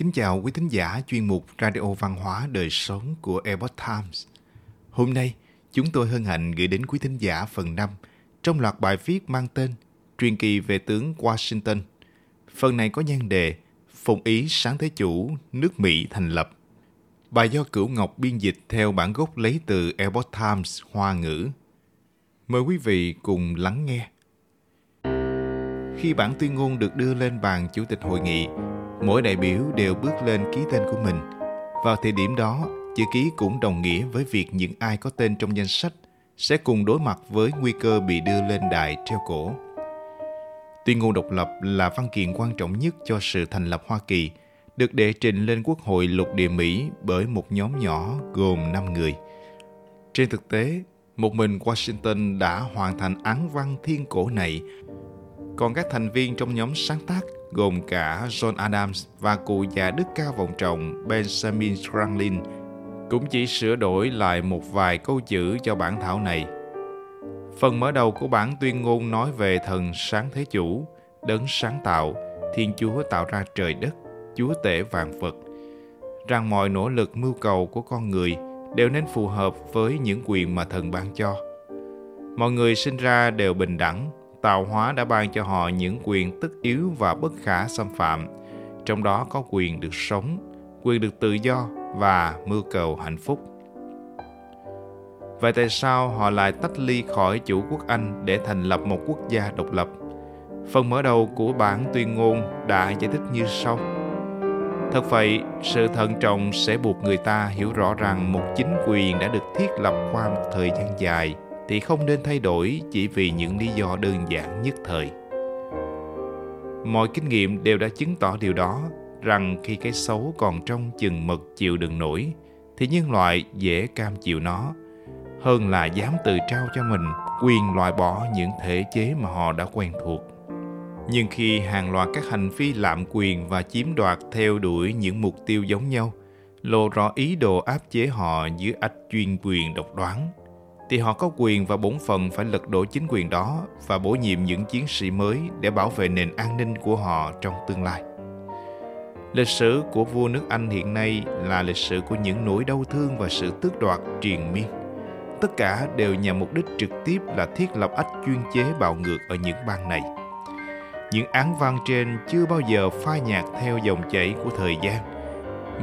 Kính chào quý thính giả chuyên mục Radio Văn hóa Đời Sống của Epoch Times. Hôm nay, chúng tôi hân hạnh gửi đến quý thính giả phần 5 trong loạt bài viết mang tên Truyền kỳ về tướng Washington. Phần này có nhan đề Phụng ý sáng thế chủ nước Mỹ thành lập. Bài do Cửu Ngọc biên dịch theo bản gốc lấy từ Epoch Times Hoa ngữ. Mời quý vị cùng lắng nghe. Khi bản tuyên ngôn được đưa lên bàn chủ tịch hội nghị, mỗi đại biểu đều bước lên ký tên của mình. Vào thời điểm đó, chữ ký cũng đồng nghĩa với việc những ai có tên trong danh sách sẽ cùng đối mặt với nguy cơ bị đưa lên đài treo cổ. Tuyên ngôn độc lập là văn kiện quan trọng nhất cho sự thành lập Hoa Kỳ, được đệ trình lên Quốc hội lục địa Mỹ bởi một nhóm nhỏ gồm 5 người. Trên thực tế, một mình Washington đã hoàn thành án văn thiên cổ này, còn các thành viên trong nhóm sáng tác gồm cả John Adams và cụ già đức cao vọng trọng Benjamin Franklin cũng chỉ sửa đổi lại một vài câu chữ cho bản thảo này. Phần mở đầu của bản tuyên ngôn nói về thần sáng thế chủ, đấng sáng tạo, Thiên Chúa tạo ra trời đất, Chúa tể vạn vật, rằng mọi nỗ lực mưu cầu của con người đều nên phù hợp với những quyền mà thần ban cho. Mọi người sinh ra đều bình đẳng, tạo hóa đã ban cho họ những quyền tất yếu và bất khả xâm phạm, trong đó có quyền được sống, quyền được tự do và mưu cầu hạnh phúc. Vậy tại sao họ lại tách ly khỏi chủ quốc Anh để thành lập một quốc gia độc lập? Phần mở đầu của bản tuyên ngôn đã giải thích như sau. Thật vậy, sự thận trọng sẽ buộc người ta hiểu rõ rằng một chính quyền đã được thiết lập qua một thời gian dài thì không nên thay đổi chỉ vì những lý do đơn giản nhất thời. Mọi kinh nghiệm đều đã chứng tỏ điều đó rằng khi cái xấu còn trong chừng mực chịu đựng nổi thì nhân loại dễ cam chịu nó hơn là dám tự trao cho mình quyền loại bỏ những thể chế mà họ đã quen thuộc. Nhưng khi hàng loạt các hành vi lạm quyền và chiếm đoạt theo đuổi những mục tiêu giống nhau, lộ rõ ý đồ áp chế họ dưới ách chuyên quyền độc đoán, thì họ có quyền và bổn phận phải lật đổ chính quyền đó và bổ nhiệm những chiến sĩ mới để bảo vệ nền an ninh của họ trong tương lai. Lịch sử của vua nước Anh hiện nay là lịch sử của những nỗi đau thương và sự tước đoạt triền miên. Tất cả đều nhằm mục đích trực tiếp là thiết lập ách chuyên chế bạo ngược ở những bang này. Những án văn trên chưa bao giờ phai nhạt theo dòng chảy của thời gian,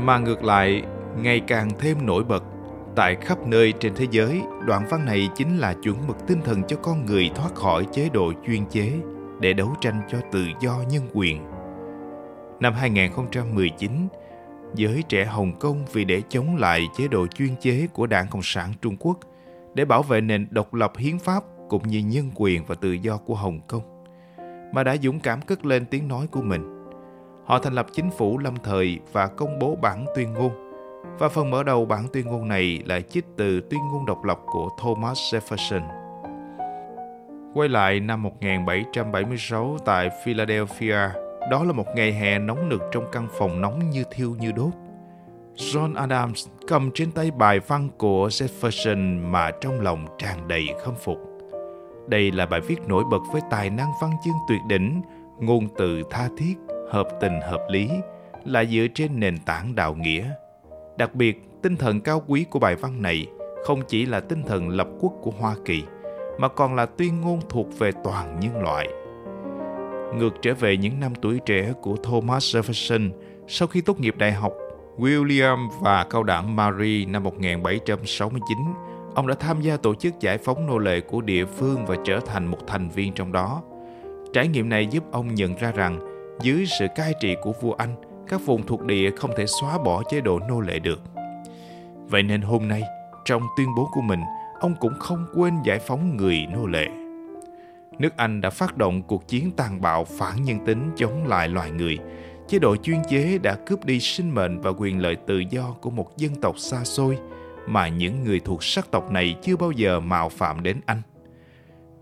mà ngược lại ngày càng thêm nổi bật tại khắp nơi trên thế giới, đoạn văn này chính là chuẩn mực tinh thần cho con người thoát khỏi chế độ chuyên chế để đấu tranh cho tự do nhân quyền. Năm 2019, giới trẻ Hồng Kông vì để chống lại chế độ chuyên chế của Đảng Cộng sản Trung Quốc để bảo vệ nền độc lập hiến pháp cũng như nhân quyền và tự do của Hồng Kông mà đã dũng cảm cất lên tiếng nói của mình. Họ thành lập chính phủ lâm thời và công bố bản tuyên ngôn và phần mở đầu bản tuyên ngôn này là trích từ tuyên ngôn độc lập của Thomas Jefferson. Quay lại năm 1776 tại Philadelphia, đó là một ngày hè nóng nực trong căn phòng nóng như thiêu như đốt. John Adams cầm trên tay bài văn của Jefferson mà trong lòng tràn đầy khâm phục. Đây là bài viết nổi bật với tài năng văn chương tuyệt đỉnh, ngôn từ tha thiết, hợp tình hợp lý, là dựa trên nền tảng đạo nghĩa – Đặc biệt, tinh thần cao quý của bài văn này không chỉ là tinh thần lập quốc của Hoa Kỳ, mà còn là tuyên ngôn thuộc về toàn nhân loại. Ngược trở về những năm tuổi trẻ của Thomas Jefferson, sau khi tốt nghiệp đại học, William và cao đẳng Mary năm 1769, ông đã tham gia tổ chức giải phóng nô lệ của địa phương và trở thành một thành viên trong đó. Trải nghiệm này giúp ông nhận ra rằng, dưới sự cai trị của vua Anh, các vùng thuộc địa không thể xóa bỏ chế độ nô lệ được. Vậy nên hôm nay, trong tuyên bố của mình, ông cũng không quên giải phóng người nô lệ. Nước Anh đã phát động cuộc chiến tàn bạo phản nhân tính chống lại loài người. Chế độ chuyên chế đã cướp đi sinh mệnh và quyền lợi tự do của một dân tộc xa xôi mà những người thuộc sắc tộc này chưa bao giờ mạo phạm đến Anh.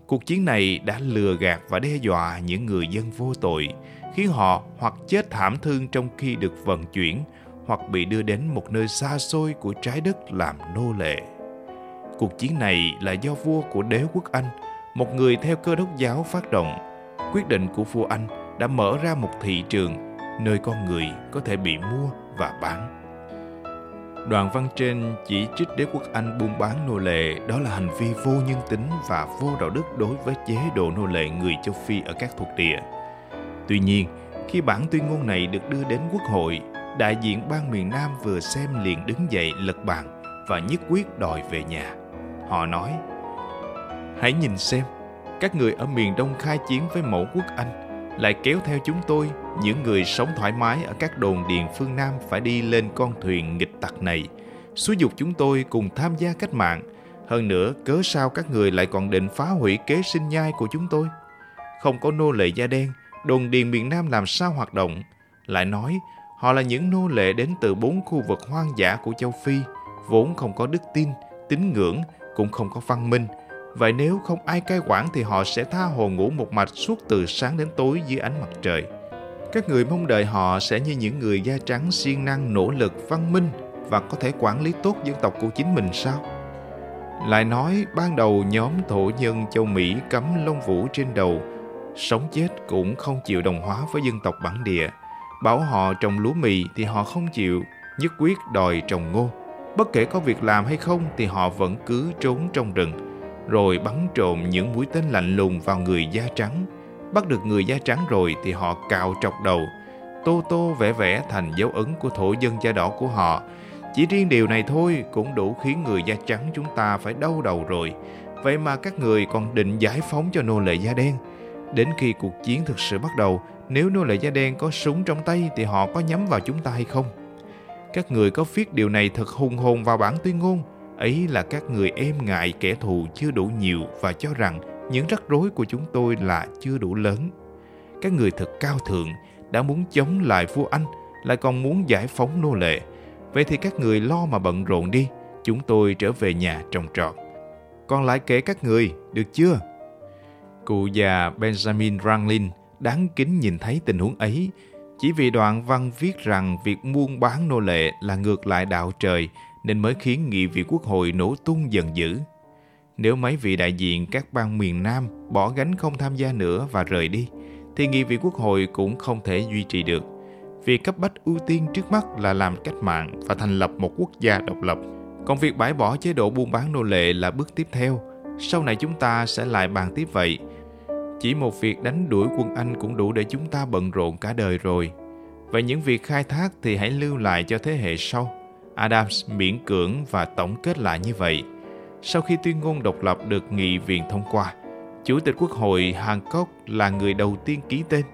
Cuộc chiến này đã lừa gạt và đe dọa những người dân vô tội, khiến họ hoặc chết thảm thương trong khi được vận chuyển hoặc bị đưa đến một nơi xa xôi của trái đất làm nô lệ. Cuộc chiến này là do vua của đế quốc Anh, một người theo cơ đốc giáo phát động. Quyết định của vua Anh đã mở ra một thị trường nơi con người có thể bị mua và bán. Đoạn văn trên chỉ trích đế quốc Anh buôn bán nô lệ đó là hành vi vô nhân tính và vô đạo đức đối với chế độ nô lệ người châu Phi ở các thuộc địa. Tuy nhiên, khi bản tuyên ngôn này được đưa đến quốc hội, đại diện bang miền Nam vừa xem liền đứng dậy lật bàn và nhất quyết đòi về nhà. Họ nói, hãy nhìn xem, các người ở miền Đông khai chiến với mẫu quốc Anh lại kéo theo chúng tôi, những người sống thoải mái ở các đồn điền phương Nam phải đi lên con thuyền nghịch tặc này, xúi dục chúng tôi cùng tham gia cách mạng. Hơn nữa, cớ sao các người lại còn định phá hủy kế sinh nhai của chúng tôi? Không có nô lệ da đen, đồn điền miền Nam làm sao hoạt động? Lại nói, họ là những nô lệ đến từ bốn khu vực hoang dã của châu Phi, vốn không có đức tin, tín ngưỡng, cũng không có văn minh, Vậy nếu không ai cai quản thì họ sẽ tha hồ ngủ một mạch suốt từ sáng đến tối dưới ánh mặt trời. Các người mong đợi họ sẽ như những người da trắng siêng năng nỗ lực văn minh và có thể quản lý tốt dân tộc của chính mình sao? Lại nói ban đầu nhóm thổ nhân châu Mỹ cấm lông vũ trên đầu, sống chết cũng không chịu đồng hóa với dân tộc bản địa. Bảo họ trồng lúa mì thì họ không chịu, nhất quyết đòi trồng ngô. Bất kể có việc làm hay không thì họ vẫn cứ trốn trong rừng rồi bắn trộm những mũi tên lạnh lùng vào người da trắng. Bắt được người da trắng rồi thì họ cạo trọc đầu, tô tô vẽ vẽ thành dấu ấn của thổ dân da đỏ của họ. Chỉ riêng điều này thôi cũng đủ khiến người da trắng chúng ta phải đau đầu rồi. Vậy mà các người còn định giải phóng cho nô lệ da đen. Đến khi cuộc chiến thực sự bắt đầu, nếu nô lệ da đen có súng trong tay thì họ có nhắm vào chúng ta hay không? Các người có viết điều này thật hùng hồn vào bản tuyên ngôn ấy là các người em ngại kẻ thù chưa đủ nhiều và cho rằng những rắc rối của chúng tôi là chưa đủ lớn. Các người thật cao thượng đã muốn chống lại vua anh, lại còn muốn giải phóng nô lệ. Vậy thì các người lo mà bận rộn đi, chúng tôi trở về nhà trồng trọt. Còn lại kể các người, được chưa? Cụ già benjamin franklin đáng kính nhìn thấy tình huống ấy. Chỉ vì đoạn văn viết rằng việc buôn bán nô lệ là ngược lại đạo trời nên mới khiến nghị viện quốc hội nổ tung dần dữ. Nếu mấy vị đại diện các bang miền Nam bỏ gánh không tham gia nữa và rời đi, thì nghị viện quốc hội cũng không thể duy trì được. Việc cấp bách ưu tiên trước mắt là làm cách mạng và thành lập một quốc gia độc lập. Còn việc bãi bỏ chế độ buôn bán nô lệ là bước tiếp theo. Sau này chúng ta sẽ lại bàn tiếp vậy. Chỉ một việc đánh đuổi quân Anh cũng đủ để chúng ta bận rộn cả đời rồi. Vậy những việc khai thác thì hãy lưu lại cho thế hệ sau Adams miễn cưỡng và tổng kết lại như vậy. Sau khi tuyên ngôn độc lập được nghị viện thông qua, Chủ tịch Quốc hội Hancock là người đầu tiên ký tên.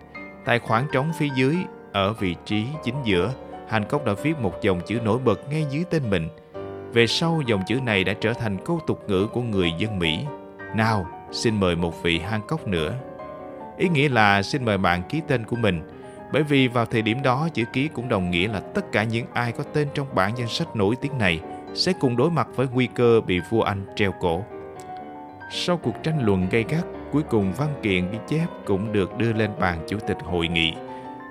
Tại khoảng trống phía dưới, ở vị trí chính giữa, Hancock đã viết một dòng chữ nổi bật ngay dưới tên mình. Về sau, dòng chữ này đã trở thành câu tục ngữ của người dân Mỹ. Nào, xin mời một vị Hancock nữa. Ý nghĩa là xin mời bạn ký tên của mình – bởi vì vào thời điểm đó chữ ký cũng đồng nghĩa là tất cả những ai có tên trong bảng danh sách nổi tiếng này sẽ cùng đối mặt với nguy cơ bị vua Anh treo cổ. Sau cuộc tranh luận gay gắt, cuối cùng văn kiện ghi chép cũng được đưa lên bàn chủ tịch hội nghị.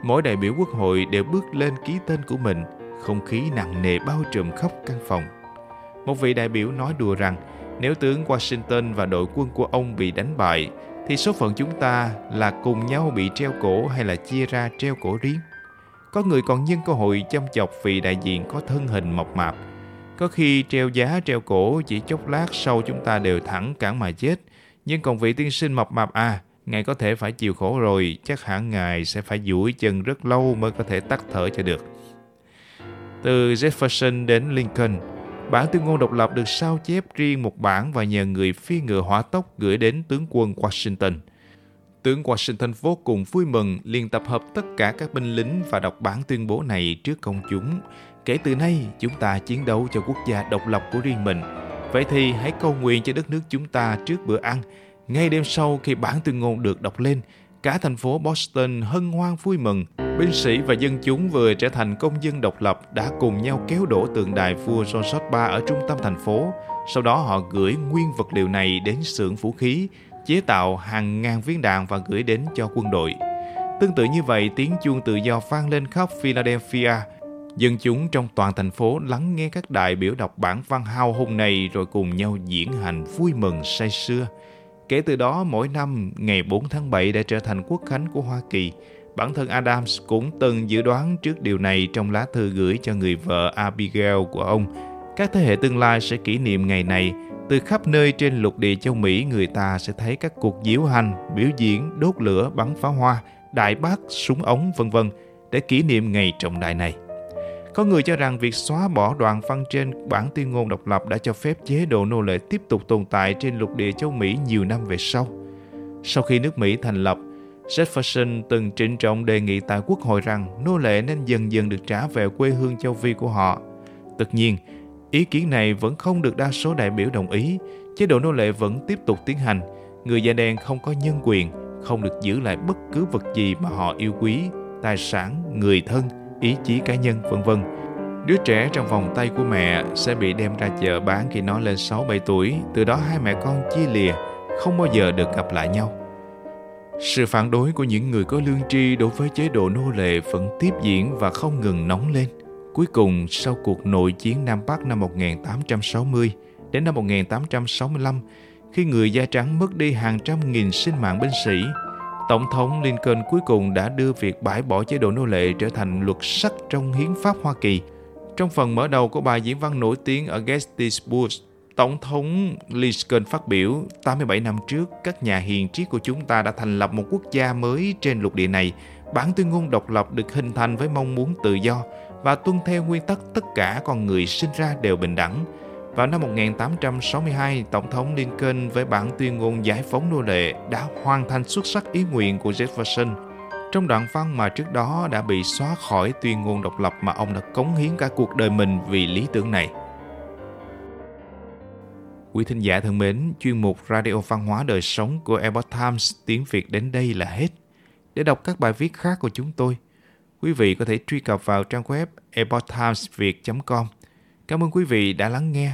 Mỗi đại biểu quốc hội đều bước lên ký tên của mình, không khí nặng nề bao trùm khắp căn phòng. Một vị đại biểu nói đùa rằng nếu tướng Washington và đội quân của ông bị đánh bại thì số phận chúng ta là cùng nhau bị treo cổ hay là chia ra treo cổ riêng. Có người còn nhân cơ hội chăm chọc vì đại diện có thân hình mộc mạp. Có khi treo giá treo cổ chỉ chốc lát sau chúng ta đều thẳng cẳng mà chết. Nhưng còn vị tiên sinh mập mạp à, ngài có thể phải chịu khổ rồi, chắc hẳn ngài sẽ phải duỗi chân rất lâu mới có thể tắt thở cho được. Từ Jefferson đến Lincoln, Bản tuyên ngôn độc lập được sao chép riêng một bản và nhờ người phi ngựa hỏa tốc gửi đến tướng quân Washington. Tướng Washington vô cùng vui mừng liền tập hợp tất cả các binh lính và đọc bản tuyên bố này trước công chúng. Kể từ nay, chúng ta chiến đấu cho quốc gia độc lập của riêng mình. Vậy thì hãy cầu nguyện cho đất nước chúng ta trước bữa ăn. Ngay đêm sau khi bản tuyên ngôn được đọc lên, cả thành phố Boston hân hoan vui mừng. Binh sĩ và dân chúng vừa trở thành công dân độc lập đã cùng nhau kéo đổ tượng đài vua George III ở trung tâm thành phố. Sau đó họ gửi nguyên vật liệu này đến xưởng vũ khí, chế tạo hàng ngàn viên đạn và gửi đến cho quân đội. Tương tự như vậy, tiếng chuông tự do vang lên khắp Philadelphia. Dân chúng trong toàn thành phố lắng nghe các đại biểu đọc bản văn hào hùng này rồi cùng nhau diễn hành vui mừng say sưa. Kể từ đó, mỗi năm, ngày 4 tháng 7 đã trở thành quốc khánh của Hoa Kỳ. Bản thân Adams cũng từng dự đoán trước điều này trong lá thư gửi cho người vợ Abigail của ông. Các thế hệ tương lai sẽ kỷ niệm ngày này. Từ khắp nơi trên lục địa châu Mỹ, người ta sẽ thấy các cuộc diễu hành, biểu diễn, đốt lửa, bắn pháo hoa, đại bác, súng ống, vân vân để kỷ niệm ngày trọng đại này. Có người cho rằng việc xóa bỏ đoạn văn trên bản tuyên ngôn độc lập đã cho phép chế độ nô lệ tiếp tục tồn tại trên lục địa châu Mỹ nhiều năm về sau. Sau khi nước Mỹ thành lập, Jefferson từng trịnh trọng đề nghị tại Quốc hội rằng nô lệ nên dần dần được trả về quê hương châu Phi của họ. Tất nhiên, ý kiến này vẫn không được đa số đại biểu đồng ý. Chế độ nô lệ vẫn tiếp tục tiến hành. Người da đen không có nhân quyền, không được giữ lại bất cứ vật gì mà họ yêu quý, tài sản, người thân, ý chí cá nhân, vân vân. Đứa trẻ trong vòng tay của mẹ sẽ bị đem ra chợ bán khi nó lên 6-7 tuổi, từ đó hai mẹ con chia lìa, không bao giờ được gặp lại nhau. Sự phản đối của những người có lương tri đối với chế độ nô lệ vẫn tiếp diễn và không ngừng nóng lên. Cuối cùng, sau cuộc nội chiến Nam Bắc năm 1860 đến năm 1865, khi người da trắng mất đi hàng trăm nghìn sinh mạng binh sĩ, Tổng thống Lincoln cuối cùng đã đưa việc bãi bỏ chế độ nô lệ trở thành luật sắt trong hiến pháp Hoa Kỳ. Trong phần mở đầu của bài diễn văn nổi tiếng ở Gettysburg, Tổng thống Lincoln phát biểu 87 năm trước, các nhà hiền triết của chúng ta đã thành lập một quốc gia mới trên lục địa này. Bản tuyên ngôn độc lập được hình thành với mong muốn tự do và tuân theo nguyên tắc tất cả con người sinh ra đều bình đẳng. Vào năm 1862, Tổng thống Lincoln với bản tuyên ngôn giải phóng nô lệ đã hoàn thành xuất sắc ý nguyện của Jefferson. Trong đoạn văn mà trước đó đã bị xóa khỏi tuyên ngôn độc lập mà ông đã cống hiến cả cuộc đời mình vì lý tưởng này. Quý thính giả thân mến, chuyên mục Radio Văn hóa Đời Sống của Epoch Times tiếng Việt đến đây là hết. Để đọc các bài viết khác của chúng tôi, quý vị có thể truy cập vào trang web epochtimesviet.com. Cảm ơn quý vị đã lắng nghe,